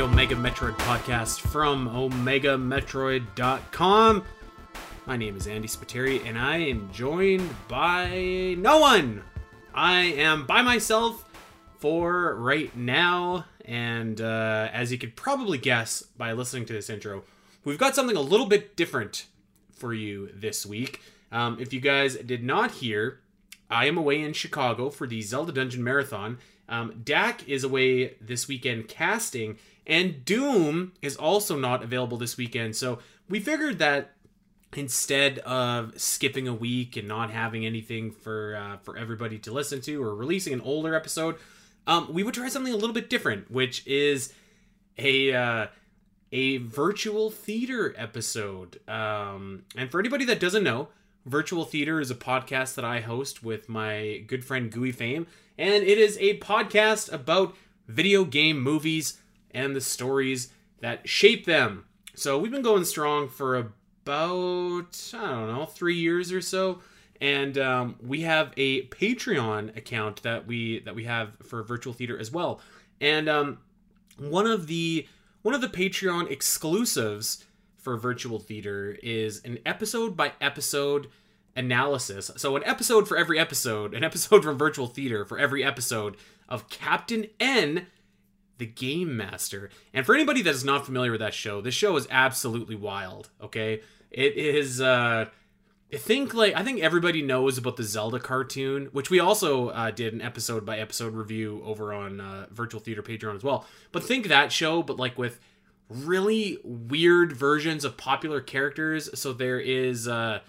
Omega Metroid podcast from OmegaMetroid.com. My name is Andy Spiteri, and I am joined by no one. I am by myself for right now, and uh, as you could probably guess by listening to this intro, we've got something a little bit different for you this week. Um, if you guys did not hear, I am away in Chicago for the Zelda Dungeon Marathon. Um, Dak is away this weekend casting, and Doom is also not available this weekend. So we figured that instead of skipping a week and not having anything for uh, for everybody to listen to or releasing an older episode, um, we would try something a little bit different, which is a uh, a virtual theater episode. Um, and for anybody that doesn't know, Virtual Theater is a podcast that I host with my good friend Gooey Fame, and it is a podcast about video game movies and the stories that shape them. So we've been going strong for about I don't know three years or so, and um, we have a Patreon account that we that we have for Virtual Theater as well. And um, one of the one of the Patreon exclusives for Virtual Theater is an episode by episode analysis. So an episode for every episode, an episode from Virtual Theater for every episode of Captain N, the Game Master. And for anybody that is not familiar with that show, this show is absolutely wild. Okay, it is. uh I think like I think everybody knows about the Zelda cartoon, which we also uh, did an episode by episode review over on uh, Virtual Theater Patreon as well. But think that show, but like with really weird versions of popular characters. So there is uh,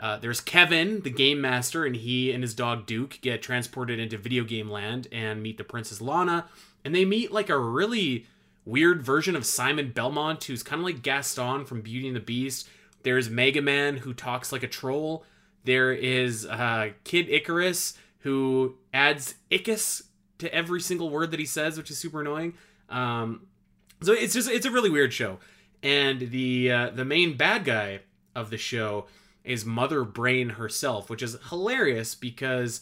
uh, there's Kevin, the game master, and he and his dog Duke get transported into video game land and meet the Princess Lana, and they meet like a really weird version of Simon Belmont, who's kind of like Gaston from Beauty and the Beast. There's Mega Man who talks like a troll. There is uh, Kid Icarus who adds Icus to every single word that he says, which is super annoying. Um, so it's just it's a really weird show, and the uh, the main bad guy of the show is Mother Brain herself, which is hilarious because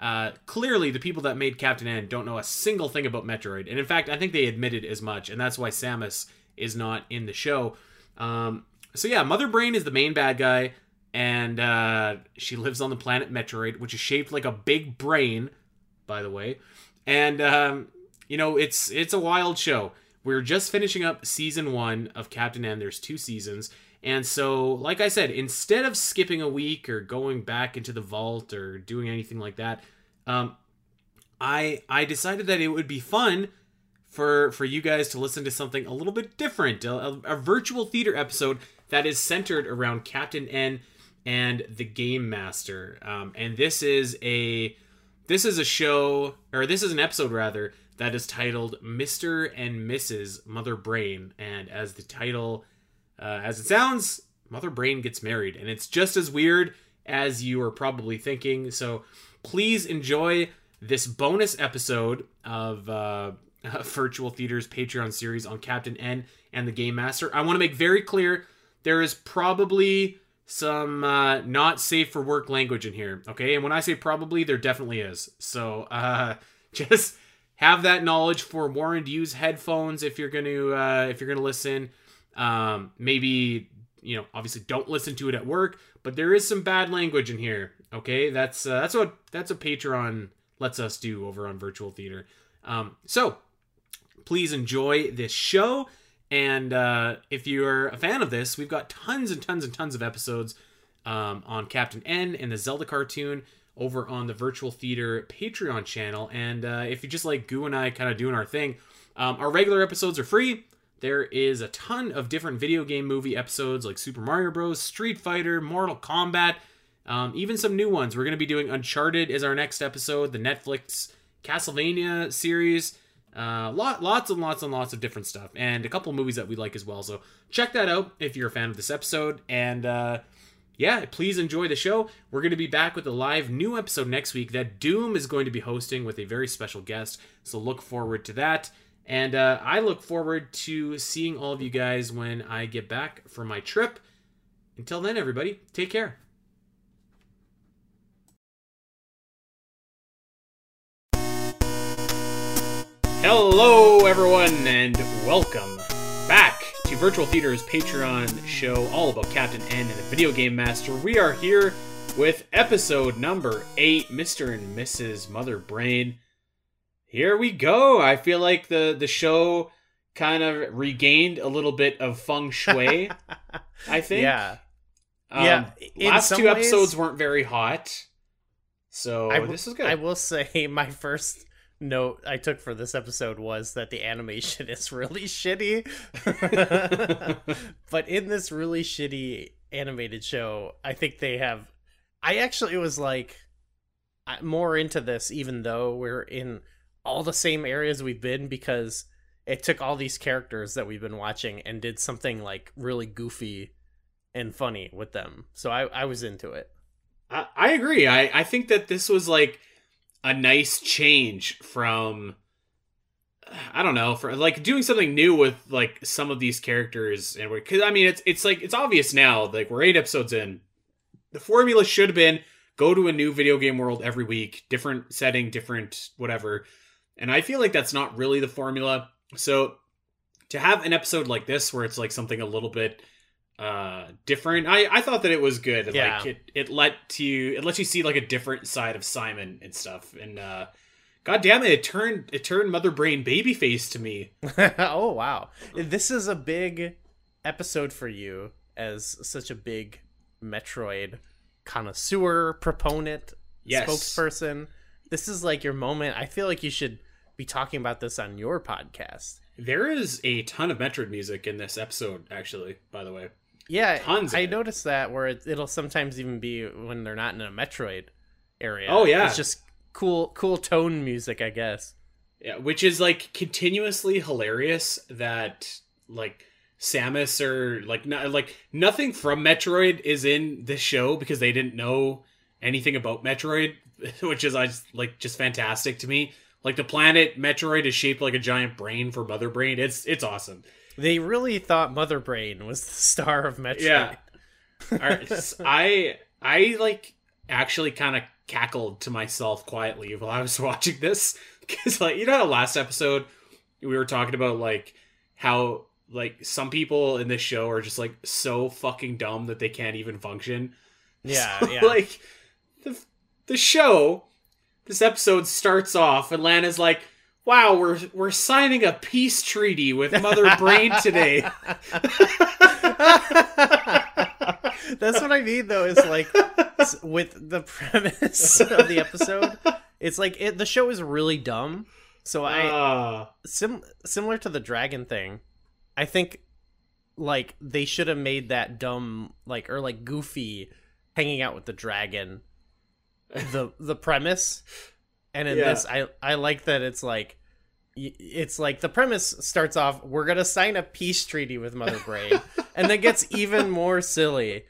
uh, clearly the people that made Captain N don't know a single thing about Metroid, and in fact, I think they admitted as much, and that's why Samus is not in the show. Um, so yeah, Mother Brain is the main bad guy, and uh, she lives on the planet Metroid, which is shaped like a big brain, by the way. And um, you know, it's it's a wild show. We're just finishing up season one of Captain N. There's two seasons. And so, like I said, instead of skipping a week or going back into the vault or doing anything like that, um, I I decided that it would be fun for for you guys to listen to something a little bit different, a, a virtual theater episode that is centered around Captain N and the Game Master. Um, and this is a this is a show or this is an episode rather that is titled Mr. and Mrs. Mother Brain. And as the title, uh, as it sounds, Mother Brain gets married. And it's just as weird as you are probably thinking. So please enjoy this bonus episode of uh, Virtual Theater's Patreon series on Captain N and the Game Master. I want to make very clear there is probably some uh, not safe for work language in here. Okay. And when I say probably, there definitely is. So uh, just have that knowledge for warned use headphones if you're going to uh, if you're going to listen. Um, maybe you know obviously don't listen to it at work but there is some bad language in here okay? That's uh, that's what that's what patreon lets us do over on virtual theater. Um, so please enjoy this show and uh, if you're a fan of this we've got tons and tons and tons of episodes um, on captain n and the zelda cartoon over on the Virtual Theater Patreon channel. And uh, if you just like Goo and I kind of doing our thing, um, our regular episodes are free. There is a ton of different video game movie episodes like Super Mario Bros., Street Fighter, Mortal Kombat, um, even some new ones. We're going to be doing Uncharted is our next episode, the Netflix Castlevania series. Uh, lot, lots and lots and lots of different stuff, and a couple movies that we like as well. So check that out if you're a fan of this episode. And uh, yeah, please enjoy the show. We're going to be back with a live new episode next week that Doom is going to be hosting with a very special guest. So look forward to that. And uh, I look forward to seeing all of you guys when I get back from my trip. Until then, everybody, take care. Hello, everyone, and welcome Virtual Theater's Patreon show all about Captain N and the Video Game Master. We are here with episode number eight, Mr. and Mrs. Mother Brain. Here we go. I feel like the the show kind of regained a little bit of feng shui. I think. Yeah. Um, Yeah, Last two ways- episodes weren't very hot, so w- this is good. I will say my first note I took for this episode was that the animation is really shitty. but in this really shitty animated show, I think they have I actually was like I- more into this even though we're in all the same areas we've been because it took all these characters that we've been watching and did something like really goofy and funny with them. So I I was into it. I, I agree. I, I think that this was like a nice change from I don't know for like doing something new with like some of these characters and because I mean it's it's like it's obvious now like we're eight episodes in. The formula should have been go to a new video game world every week, different setting, different whatever. And I feel like that's not really the formula. So to have an episode like this where it's like something a little bit uh different. I i thought that it was good. Yeah. like it it let you it lets you see like a different side of simon and stuff. And uh god damn it it turned it turned mother brain babyface to me. Oh wow. This is a big episode for you as such a big metroid connoisseur proponent Yes. spokesperson. This is like your moment. I feel like you should be talking about this on your podcast. There is a ton of metroid music in this episode actually by the way yeah Tons i noticed that where it, it'll sometimes even be when they're not in a metroid area. Oh, yeah. it's just cool cool tone music i guess. Yeah which is like continuously hilarious that like samus or like no, like nothing from metroid is in this show because they didn't know anything about metroid which is I just, like just fantastic to me. Like the planet metroid is shaped like a giant brain for mother brain. It's it's awesome they really thought mother brain was the star of metroid Yeah. Right, I I like actually kind of cackled to myself quietly while I was watching this because like you know how last episode we were talking about like how like some people in this show are just like so fucking dumb that they can't even function. yeah So, yeah Like the the show, this episode starts off and Lana's like. Wow, we're we're signing a peace treaty with Mother Brain today. That's what I mean, though. Is like with the premise of the episode, it's like it, the show is really dumb. So I Ah. sim similar to the dragon thing. I think like they should have made that dumb like or like goofy hanging out with the dragon the the premise and in Yeah. this i i like that it's like y- it's like the premise starts off we're gonna sign a peace treaty with mother brain and then gets even more silly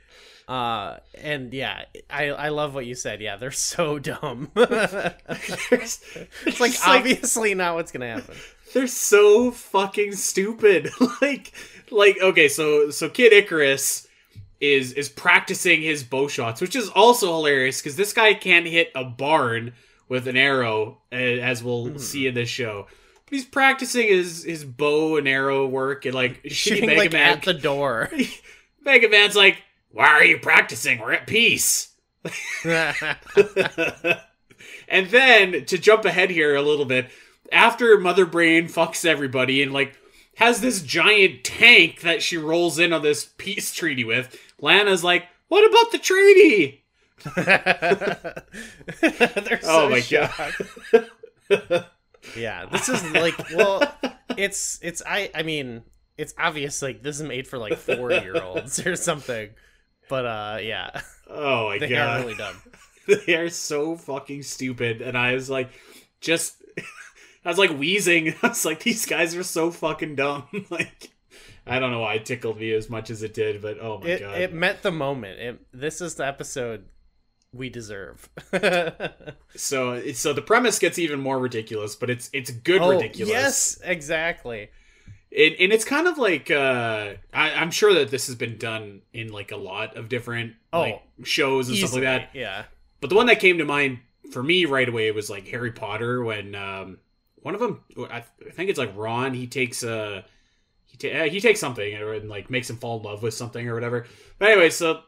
uh and yeah i i love what you said yeah they're so dumb it's like like, obviously not what's gonna happen they're so fucking stupid. like, like okay, so so Kid Icarus is is practicing his bow shots, which is also hilarious because this guy can't hit a barn with an arrow, as we'll Hmm. see in this show. He's practicing his his bow and arrow work, and like shooting Mega like Man. at the door Mega Man's like, "Why are you practicing? We're at peace." and then to jump ahead here a little bit, after Mother Brain fucks everybody and like has this giant tank that she rolls in on this peace treaty with, Lana's like, "What about the treaty?" They're oh so Oh my shocked. Yeah, this is like well, it's it's I I mean it's obvious like this is made for like four year olds or something, but uh yeah, Oh my they god, are really dumb. they are so fucking stupid. And I was like, just, I was like wheezing. I was like, these guys are so fucking dumb. like, I don't know why it tickled me as much as it did, but oh my It god. it met the moment. It, this is the episode we deserve. so, so the premise gets even more ridiculous, but it's it's good Oh, ridiculous. Yes, exactly. and, and it's kind of like uh I, i'm sure that this has been done in like a lot of different Oh, like shows and stuff like that Yeah. but the one that came to mind for me right away was like harry potter when um one of them. I think it's like Ron. He takes a he ta- uh, he takes something and like makes him fall in love with something or whatever. But anyway, so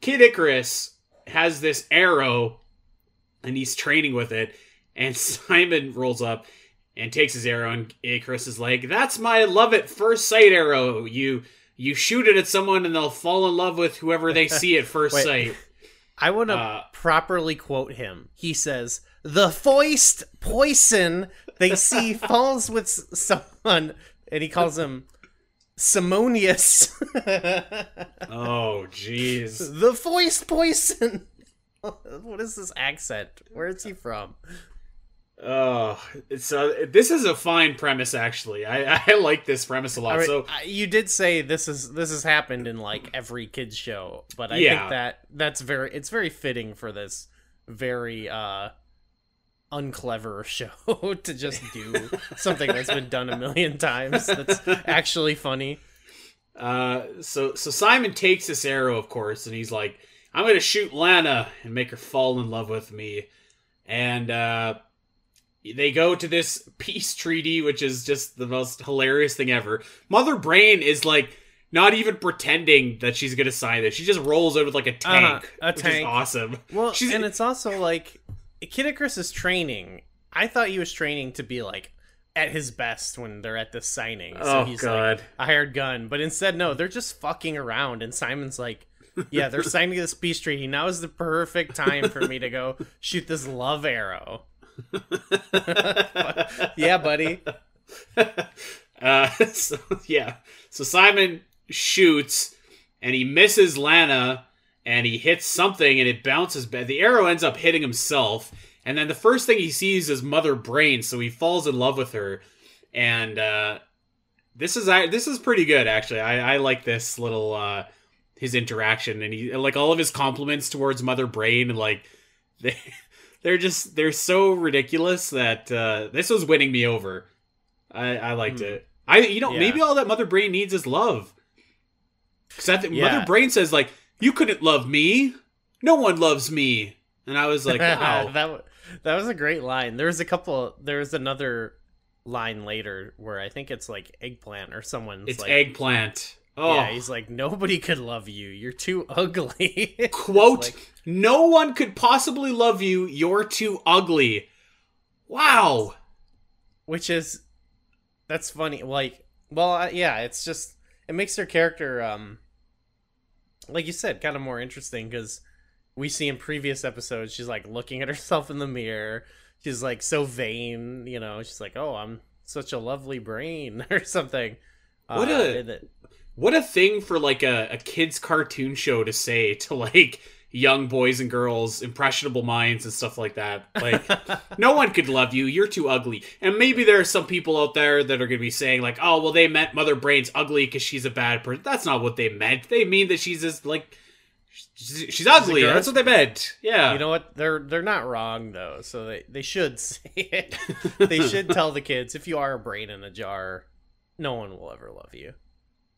Kid Icarus has this arrow, and he's training with it. And Simon rolls up and takes his arrow, and Icarus is like, "That's my love at first sight arrow. You you shoot it at someone, and they'll fall in love with whoever they see at first sight." I want to Uh, properly quote him. He says, "The foist poison they see falls with someone," and he calls him Simonius. Oh, jeez. the voice poison. what is this accent? Where is he from? Oh, it's so this is a fine premise, actually. I, I like this premise a lot. Right, so you did say this is this has happened in like every kids show, but I Yeah. think that that's very it's very fitting for this very uh unclever show to just do something that's been done a million times that's actually funny. Uh, so so Simon takes this arrow, of course, and he's like, "I'm gonna shoot Lana and make her fall in love with me." And uh, they go to this peace treaty, which is just the most hilarious thing ever. Mother Brain is like not even pretending that she's gonna sign this. She just rolls out with like a tank, Uh-huh, a which is tank. awesome. Well, She's- and it's also like Kid Icarus is training. I thought he was training to be like at his best when they're at the signing. So Oh, he's God. like a hired gun. But instead, no, they're just fucking around. And Simon's like, yeah, they're signing this peace treaty. Now is the perfect time for me to go shoot this love arrow. yeah, buddy. uh, so yeah, so Simon shoots and he misses Lana and he hits something and it bounces back. The arrow ends up hitting himself, and then the first thing he sees is Mother Brain, so he falls in love with her, and uh, this is I this is pretty good actually. I, I like this little uh, his interaction and he like all of his compliments towards Mother Brain and like they they're just they're so ridiculous that uh, this was winning me over. I, I liked Hmm. it. I you know Yeah. maybe all that Mother Brain needs is love. Because I think Yeah. Mother Brain says like you couldn't love me, no one loves me, and I was like wow. that that was a great line. There's a couple. There's another line later where I think it's like eggplant or someone's it's like, eggplant. Oh, Yeah, he's like, nobody could love you. You're too ugly. quote like- no one could possibly love you you're too ugly wow Which is, that's funny. Like, well, yeah, it's just it makes her character, um, like you said, kind of more interesting because we see in previous episodes she's like looking at herself in the mirror. She's like so vain, you know. She's like, "Oh, I'm such a lovely brain" or something. What Uh, a- what a thing for like a, a kids cartoon show to say to like young boys and girls impressionable minds and stuff like that like no one could love you you're too ugly and maybe there are some people out there that are going to be saying like oh well they meant mother brain's ugly because she's a bad person that's not what they meant they mean that she's just like she's, she's ugly that's what they meant yeah You know what? They're they're not wrong though. So they they should say it. they should tell the kids if you are a brain in a jar, no one will ever love you.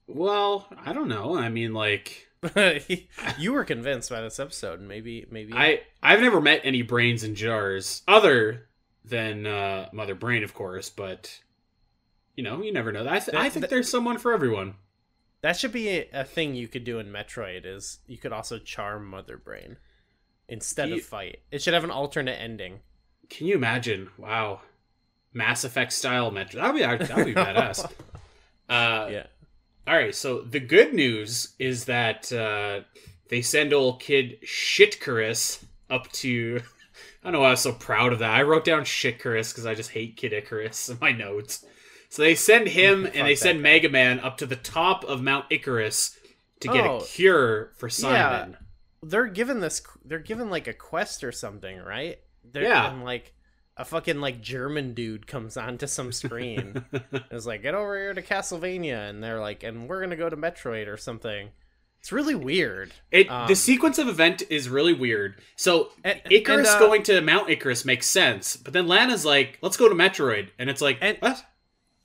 well i don't know i mean like you were convinced by this episode. Maybe maybe I I've never met any brains in jars other than uh, Mother Brain, of course. But you know, you never know. I, th- That- I think that- there's someone for everyone. that should be a, a thing you could do in Metroid. Is you could also charm Mother Brain instead You- of fight. It should have an alternate ending. Can you imagine? Wow, Mass Effect style Metroid. That'd be that'd be badass. Uh, yeah. All right. So the good news is that uh, they send old kid Shitcarus up to. I don't know why I was so proud of that. I wrote down Shitcarus because I just hate Kid Icarus in my notes. So they send him and they send guy. Mega Man up to the top of Mount Icarus to get Oh, a cure for Simon. they're given this they're given like a quest or something right they're, Yeah. and like a fucking like german dude comes onto some screen it's like get over here to castlevania and they're like and we're gonna go to metroid or something it's really weird It Um, the sequence of event is really weird. So And- Icarus and, uh, going to Mount Icarus makes sense, but then Lana's like, "Let's go to Metroid," and it's like, And- "What?"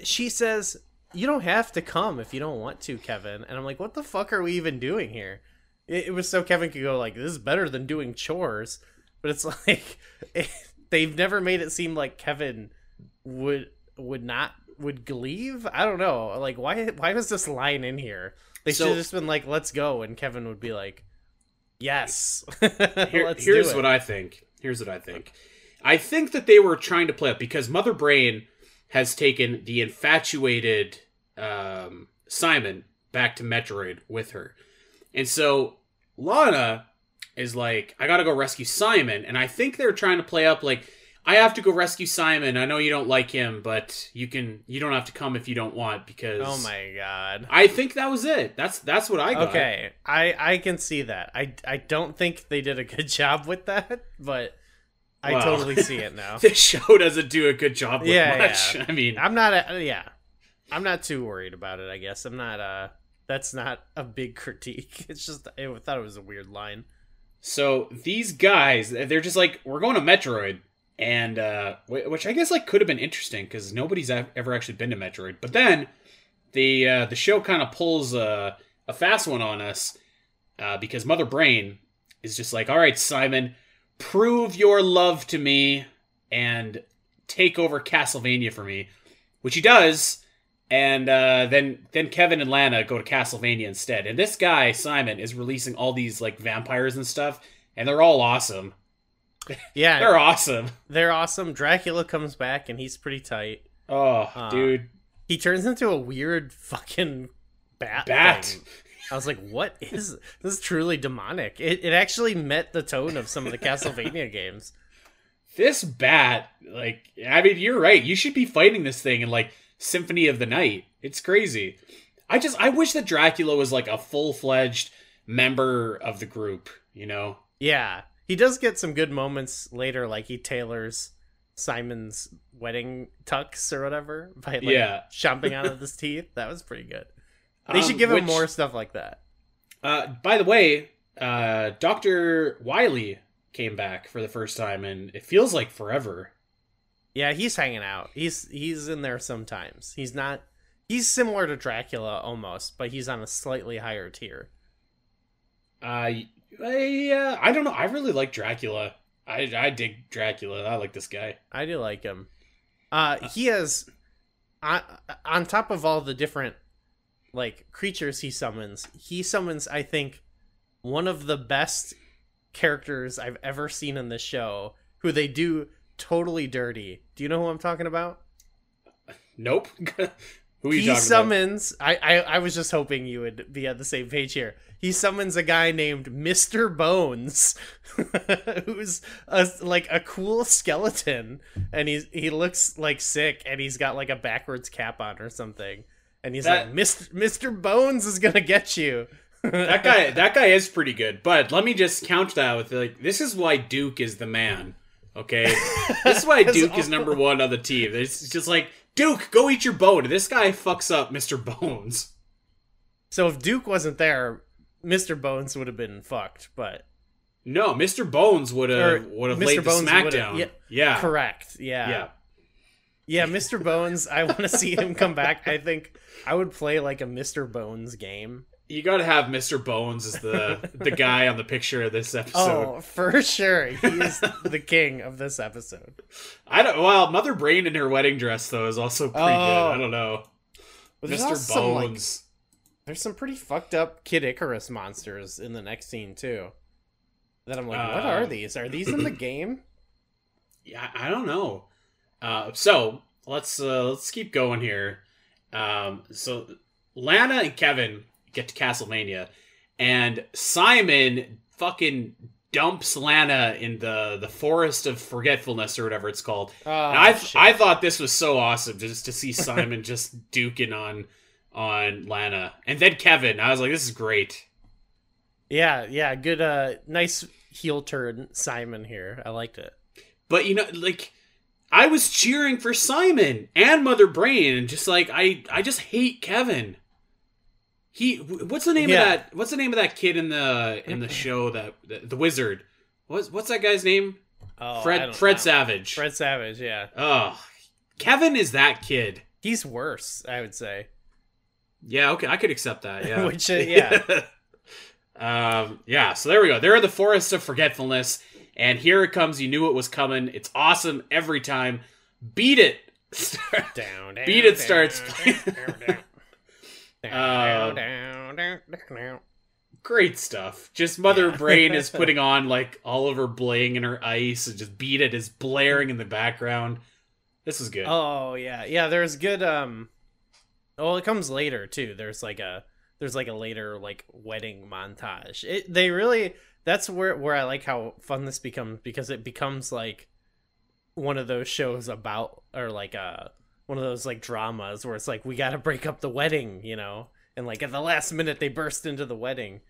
she says you don't have to come if you don't want to kevin and i'm like what the fuck are we even doing here it, it was so kevin could go like this is better than doing chores but it's like they've never made it seem like kevin would would not would leave. I don't know. Like why why was this line in here? They should have just been like, "Let's go," and Kevin would be like, "Yes." Here- here's what I think. Here's what I think. I think that they were trying to play up because Mother Brain has taken the infatuated um, Simon back to Metroid with her, and so Lana is like, "I gotta go rescue Simon," and I think they're trying to play up like. I have to go rescue Simon. I know you don't like him, but you can. You don't have to come if you don't want because. Oh my god. I think that was it. That's that's what I got. Okay, I I can see that. I I don't think they did a good job with that, but I Well. totally see it now. This show doesn't do a good job with Yeah, much. yeah. I mean, I'm not a, yeah. I'm not too worried about it, I guess. I'm not uh that's not a big critique. It's just I thought it was a weird line. So these guys, they're just like, we're going to Metroid, and uh, which I guess like could have been interesting because nobody's ever actually been to Metroid. But then the uh, the show kind of pulls a, a fast one on us uh, because Mother Brain is just like, all right, Simon, prove your love to me and take over Castlevania for me, which he does. And uh, then then Kevin and Lana go to Castlevania instead. And this guy Simon is releasing all these like vampires and stuff, and they're all awesome. Yeah, They're awesome. they're awesome. Dracula comes back and he's pretty tight. Oh, Uh, dude, He turns into a weird fucking bat. bat. thing. I was like, "What is this? Is truly demonic." It it actually met the tone of some of the Castlevania games. This bat, like, I mean, you're right. You should be fighting this thing and like Symphony of the Night. It's crazy. I just, I wish that Dracula was like a full fledged member of the group. You know? Yeah, he does get some good moments later, like he tailors Simon's wedding tux or whatever by like Yeah. chomping out of his teeth. That was pretty good. They should Um, give him more stuff like that. Uh, by the way, uh, Doctor Wily came back for the first time, and it feels like forever. Yeah, he's hanging out. He's he's in there sometimes. He's not. He's similar to Dracula almost, but he's on a slightly higher tier. Uh, yeah, I don't know. I really like Dracula. I I dig Dracula. I like this guy. I do like him. Uh, he has on on top of all the different like creatures he summons. He summons, I think, one of the best characters I've ever seen in the show. Who they do totally dirty. Do you know who I'm talking about? Nope. Who he summons. I, I I was just hoping you would be on the same page here. He summons a guy named Mister Bones, who's a, like a cool skeleton, and he's he looks like sick, and he's got like a backwards cap on or something, and he's That- like Mister Mister Bones is gonna get you. That guy. That guy is pretty good. But let me just count that with like, this is why Duke is the man. Okay, this is why Duke is number one on the team. It's just like Duke, go eat your bone. This guy fucks up Mr. Bones. So if Duke wasn't there, Mister Bones would have been fucked. But No, Mr. Bones would have would have laid the Bones would've- smackdown. yeah, yeah, correct, yeah, yeah. Yeah, Mr. Bones, I want to see him come back. I think I would play like a Mr. Bones game. You got to have Mr. Bones as the the guy on the picture of this episode. Oh, for sure. He's the king of this episode. I don't. Well, Mother Brain in her wedding dress though is also pretty Oh. good. I don't know. There's Mr. also some, like, Bones. there's some pretty fucked up Kid Icarus monsters in the next scene too. That I'm like, what Uh, are these? Are these in the game? Yeah, I don't know. Uh, so let's uh, let's keep going here. Um, so Lana and Kevin get to Castlevania, and Simon fucking dumps Lana in the the forest of forgetfulness or whatever it's called. Oh, And I shit. I thought this was so awesome just to see Simon just duking on on Lana, and then Kevin. I was like, this is great. yeah, yeah, good, uh, nice heel turn, Simon here. I liked it. But you know, like I was cheering for Simon and Mother Brain, and just like I, I just hate Kevin. He, what's the name Yeah. of that? What's the name of that kid in the in the show that the, the wizard? What's what's that guy's name? Oh, Fred Fred know. Savage. Fred Savage, yeah. Oh, Kevin is that kid. He's worse, I would say. Yeah, okay, I could accept that. Yeah, Which, uh, yeah. um, yeah. So there we go. There are the forests of forgetfulness, and here it comes. You knew it was coming. It's awesome every time. Beat it, down, down, Beat It down, starts down, down. great stuff. Just Mother Yeah. Brain is putting on like Oliver Bling and her ice, and just Beat It is blaring in the background. This is good. Oh yeah, yeah. There's good. Um, well, it comes later too. There's like a there's like a later like wedding montage. It they really that's where where I like how fun this becomes because it becomes like one of those shows about or like uh one of those like dramas where it's like we got to break up the wedding, you know, and like at the last minute they burst into the wedding.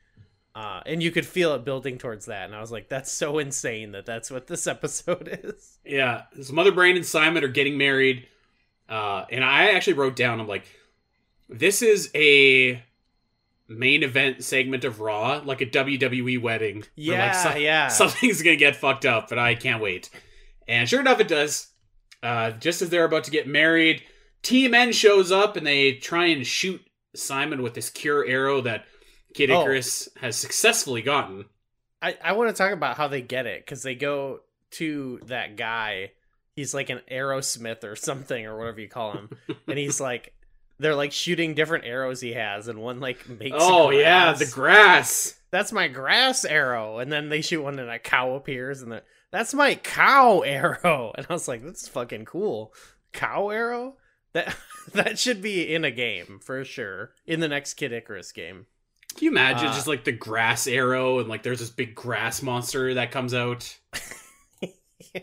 Uh, and you could feel it building towards that, and I was like, "That's so insane that that's what this episode is." Yeah, so Mother Brain and Simon are getting married, uh, and I actually wrote down. I'm like, this is a main event segment of Raw, like a WWE wedding. Yeah, like, so- yeah. something's gonna get fucked up, but I can't wait. And sure enough, it does. Uh, just as they're about to get married, Team N shows up and they try and shoot Simon with this cure arrow that Kid Oh. Icarus has successfully gotten. I, I want to talk about how they get it because they go to that guy. He's like an arrowsmith or something or whatever you call him, and he's like, they're like shooting different arrows he has, and one like makes. Oh yeah, the grass. that's my grass arrow, and then they shoot one and a cow appears, and the, that's my cow arrow, and I was like, that's fucking cool. Cow arrow that that should be in a game for sure in the next Kid Icarus game. Can you imagine Uh, just like the grass arrow and like there's this big grass monster that comes out? yeah.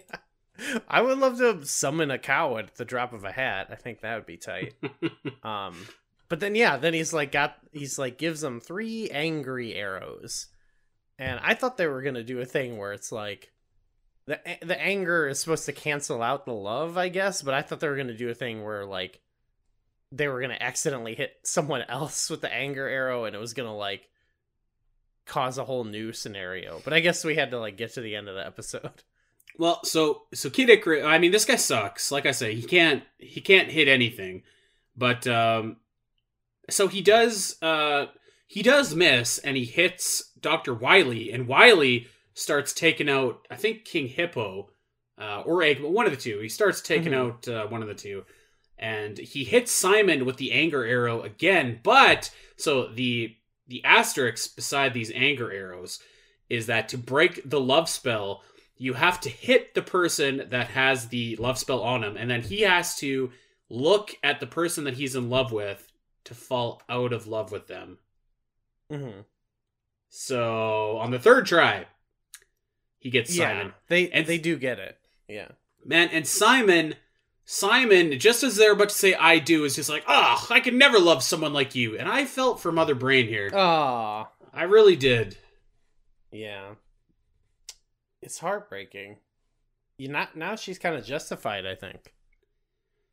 I would love to summon a cow at the drop of a hat. I think that would be tight. um, but then yeah, then he's like got he's like gives them three angry arrows, and I thought they were gonna do a thing where it's like the the anger is supposed to cancel out the love, I guess. But I thought they were gonna do a thing where like they were gonna accidentally hit someone else with the anger arrow, and it was gonna like cause a whole new scenario. But I guess we had to like get to the end of the episode. Well, so so Kid Icarus. I mean, this guy sucks. Like I say, he can't he can't hit anything. But um, so he does uh he does miss, and he hits Doctor Wily, and Wily starts taking out I think King Hippo uh, or Eggman, one of the two. He starts taking Mhm. out uh, one of the two, and he hits Simon with the anger arrow again. But so the the asterisk beside these anger arrows is that to break the love spell you have to hit the person that has the love spell on him, and then he has to look at the person that he's in love with to fall out of love with them. Mm-hmm. So on the third try, he gets Yeah, Simon. they And- they do get it. Yeah. Man, and Simon, Simon, just as they're about to say "I do," is just like, "Oh, I could never love someone like you." And I felt for Mother Brain here. Oh, I really did. yeah. It's heartbreaking. You not now she's kind of justified, I think,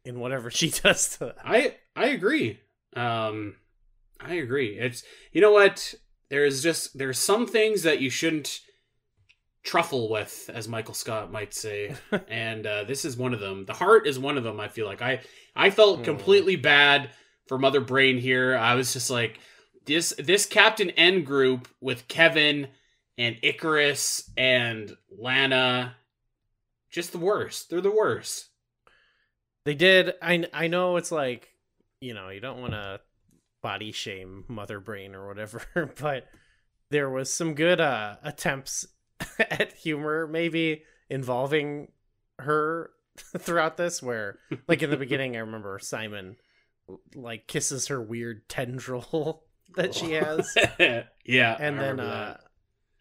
in whatever she does to them. I I agree. Um, I agree. It's you know what? There's just there's some things that you shouldn't truffle with, as Michael Scott might say, and uh, this is one of them. The heart is one of them. I feel like I I felt Hmm. completely bad for Mother Brain here. I was just like this this Captain N group with Kevin and Icarus and Lana, just the worst. They're the worst. They did. I I know it's like you know you don't want to body shame Mother Brain or whatever, but there was some good uh attempts at humor, maybe involving her throughout this. Where like in the beginning, I remember Simon like kisses her weird tendril that she has. yeah, and I then uh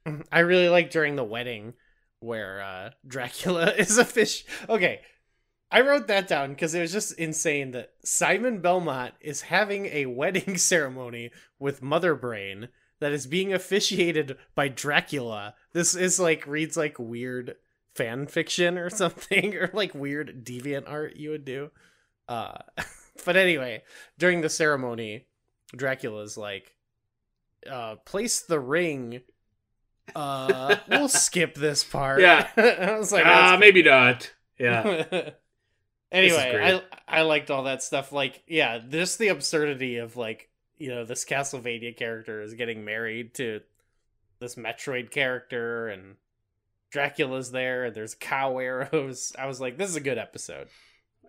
that. I really like during the wedding where uh Dracula is a fish. Okay. I wrote that down because it was just insane that Simon Belmont is having a wedding ceremony with Mother Brain that is being officiated by Dracula. This is like reads like weird fan fiction or something or like weird deviant art you would do. Uh but anyway, during the ceremony, Dracula's like uh place the ring uh we'll skip this part Yeah. i was like Ah, that's maybe not. Yeah, anyway i i liked all that stuff like yeah just the absurdity of like you know this castlevania character is getting married to this metroid character and dracula's there and there's cow arrows i was like this is a good episode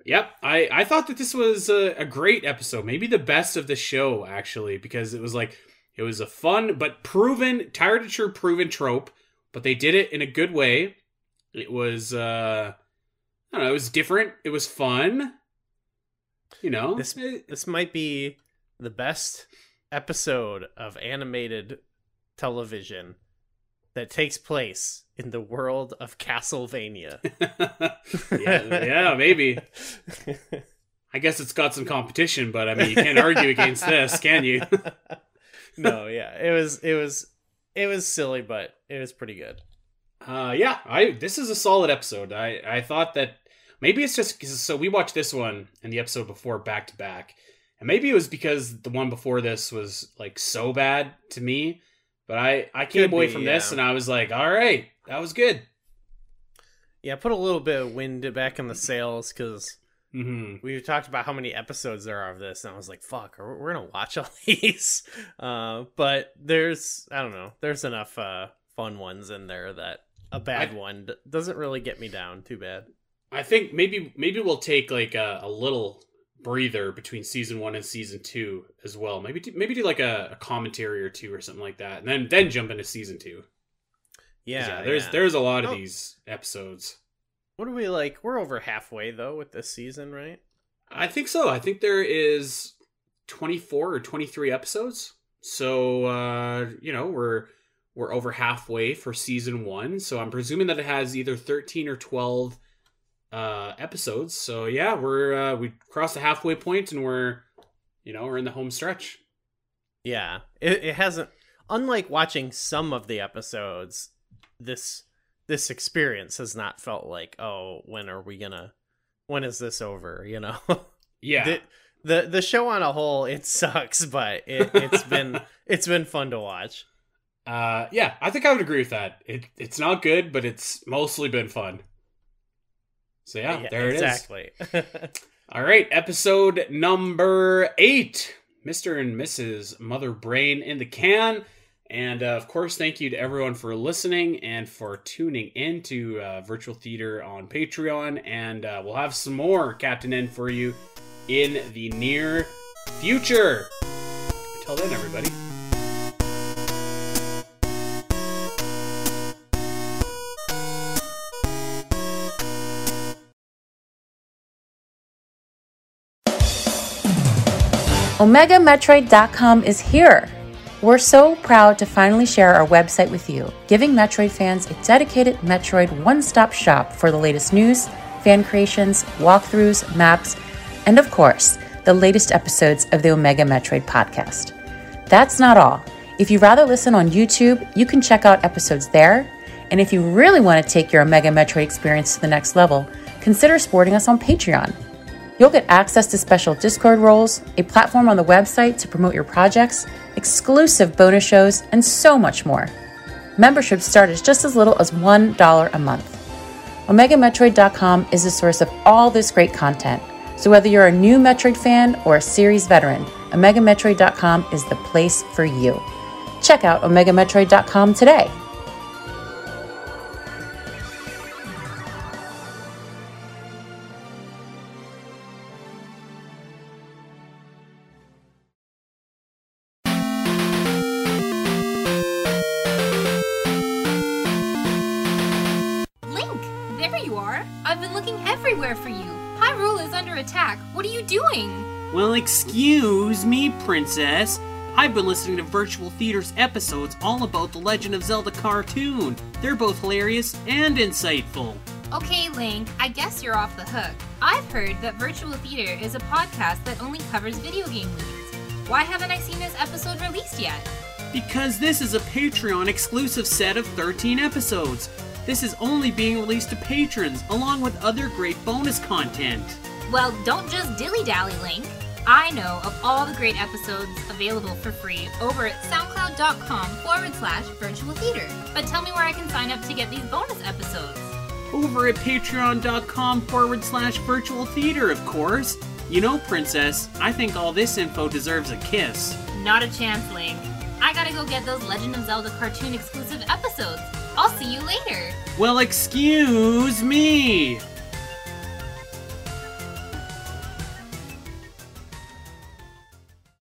Yep, I I thought that this was a, a great episode, maybe the best of the show actually, because it was like it was a fun but proven, tired of true proven trope, but they did it in a good way. It was uh I don't know, it was different. It was fun. You know, This this might be the best episode of animated television that takes place in the world of Castlevania. yeah, yeah, maybe. I guess it's got some competition, but I mean, you can't argue against this, can you? no, yeah, it was it was it was silly, but it was pretty good. Uh, yeah, I this is a solid episode. I I thought that maybe it's just so we watched this one and the episode before back to back, and maybe it was because the one before this was like so bad to me. But I I came Could away be, from this and I was like, all right, that was good. Yeah, put a little bit of wind back in the sails because hmm we talked about how many episodes there are of this, and I was like, "Fuck, we're, we're gonna watch all these." Uh, but there's, I don't know, there's enough uh, fun ones in there that a bad I- one doesn't really get me down too bad. I think maybe maybe we'll take like a, a little breather between season one and season two as well. Maybe do, maybe do like a, a commentary or two or something like that, and then then jump into season two. 'Cause, Yeah, there's yeah. there's a lot of Oh. these episodes. What are we like? We're over halfway though with this season, right? I think so. I think there is 24 or 23 episodes. So uh, you know, we're we're over halfway for season 1. So I'm presuming that it has either 13 or 12 uh episodes. So yeah, we're uh we crossed the halfway point and we're you know, we're in the home stretch. Yeah, it, it hasn't. Unlike watching some of the episodes, this this experience has not felt like, oh, when are we gonna? When is this over? You know. Yeah. the, the the show on a whole it sucks but it, it's been it's been fun to watch uh yeah, I think I would agree with that. It it's not good, but it's mostly been fun. So yeah, there it is. exactly All right, episode number eight Mr. and Mrs. Mother Brain in the can. And uh, of course, thank you to everyone for listening and for tuning in to uh, Virtual Theater on Patreon. And uh, we'll have some more Captain N for you in the near future. Until then, everybody. OmegaMetroid.com is here. We're so proud to finally share our website with you, giving Metroid fans a dedicated Metroid one stop shop for the latest news, fan creations, walkthroughs, maps, and of course, the latest episodes of the Omega Metroid podcast. That's not all. If you'd rather listen on YouTube, you can check out episodes there. And if you really want to take your Omega Metroid experience to the next level, consider supporting us on Patreon. You'll get access to special Discord roles, a platform on the website to promote your projects, exclusive bonus shows, and so much more. Memberships start as just as little as $1 a month. OmegaMetroid.com is the source of all this great content. So whether you're a new Metroid fan or a series veteran, OmegaMetroid.com is the place for you. Check out OmegaMetroid.com today. Princess. I've been listening to Virtual Theater's episodes all about the Legend of Zelda cartoon. They're both hilarious and insightful. Okay, Link, I guess you're off the hook. I've heard that Virtual Theater is a podcast that only covers video game news. Why haven't I seen this episode released yet? Because this is a Patreon exclusive set of 13 episodes. This is only being released to patrons, along with other great bonus content. Well, don't just dilly dally, Link. I know of all the great episodes available for free over at soundcloud.com forward slash virtual theater. But tell me where I can sign up to get these bonus episodes. Over at patreon.com forward slash virtual theater, of course. You know, Princess, I think all this info deserves a kiss. Not a chance, Link. I gotta go get those Legend of Zelda cartoon exclusive episodes. I'll see you later. Well, excuse me!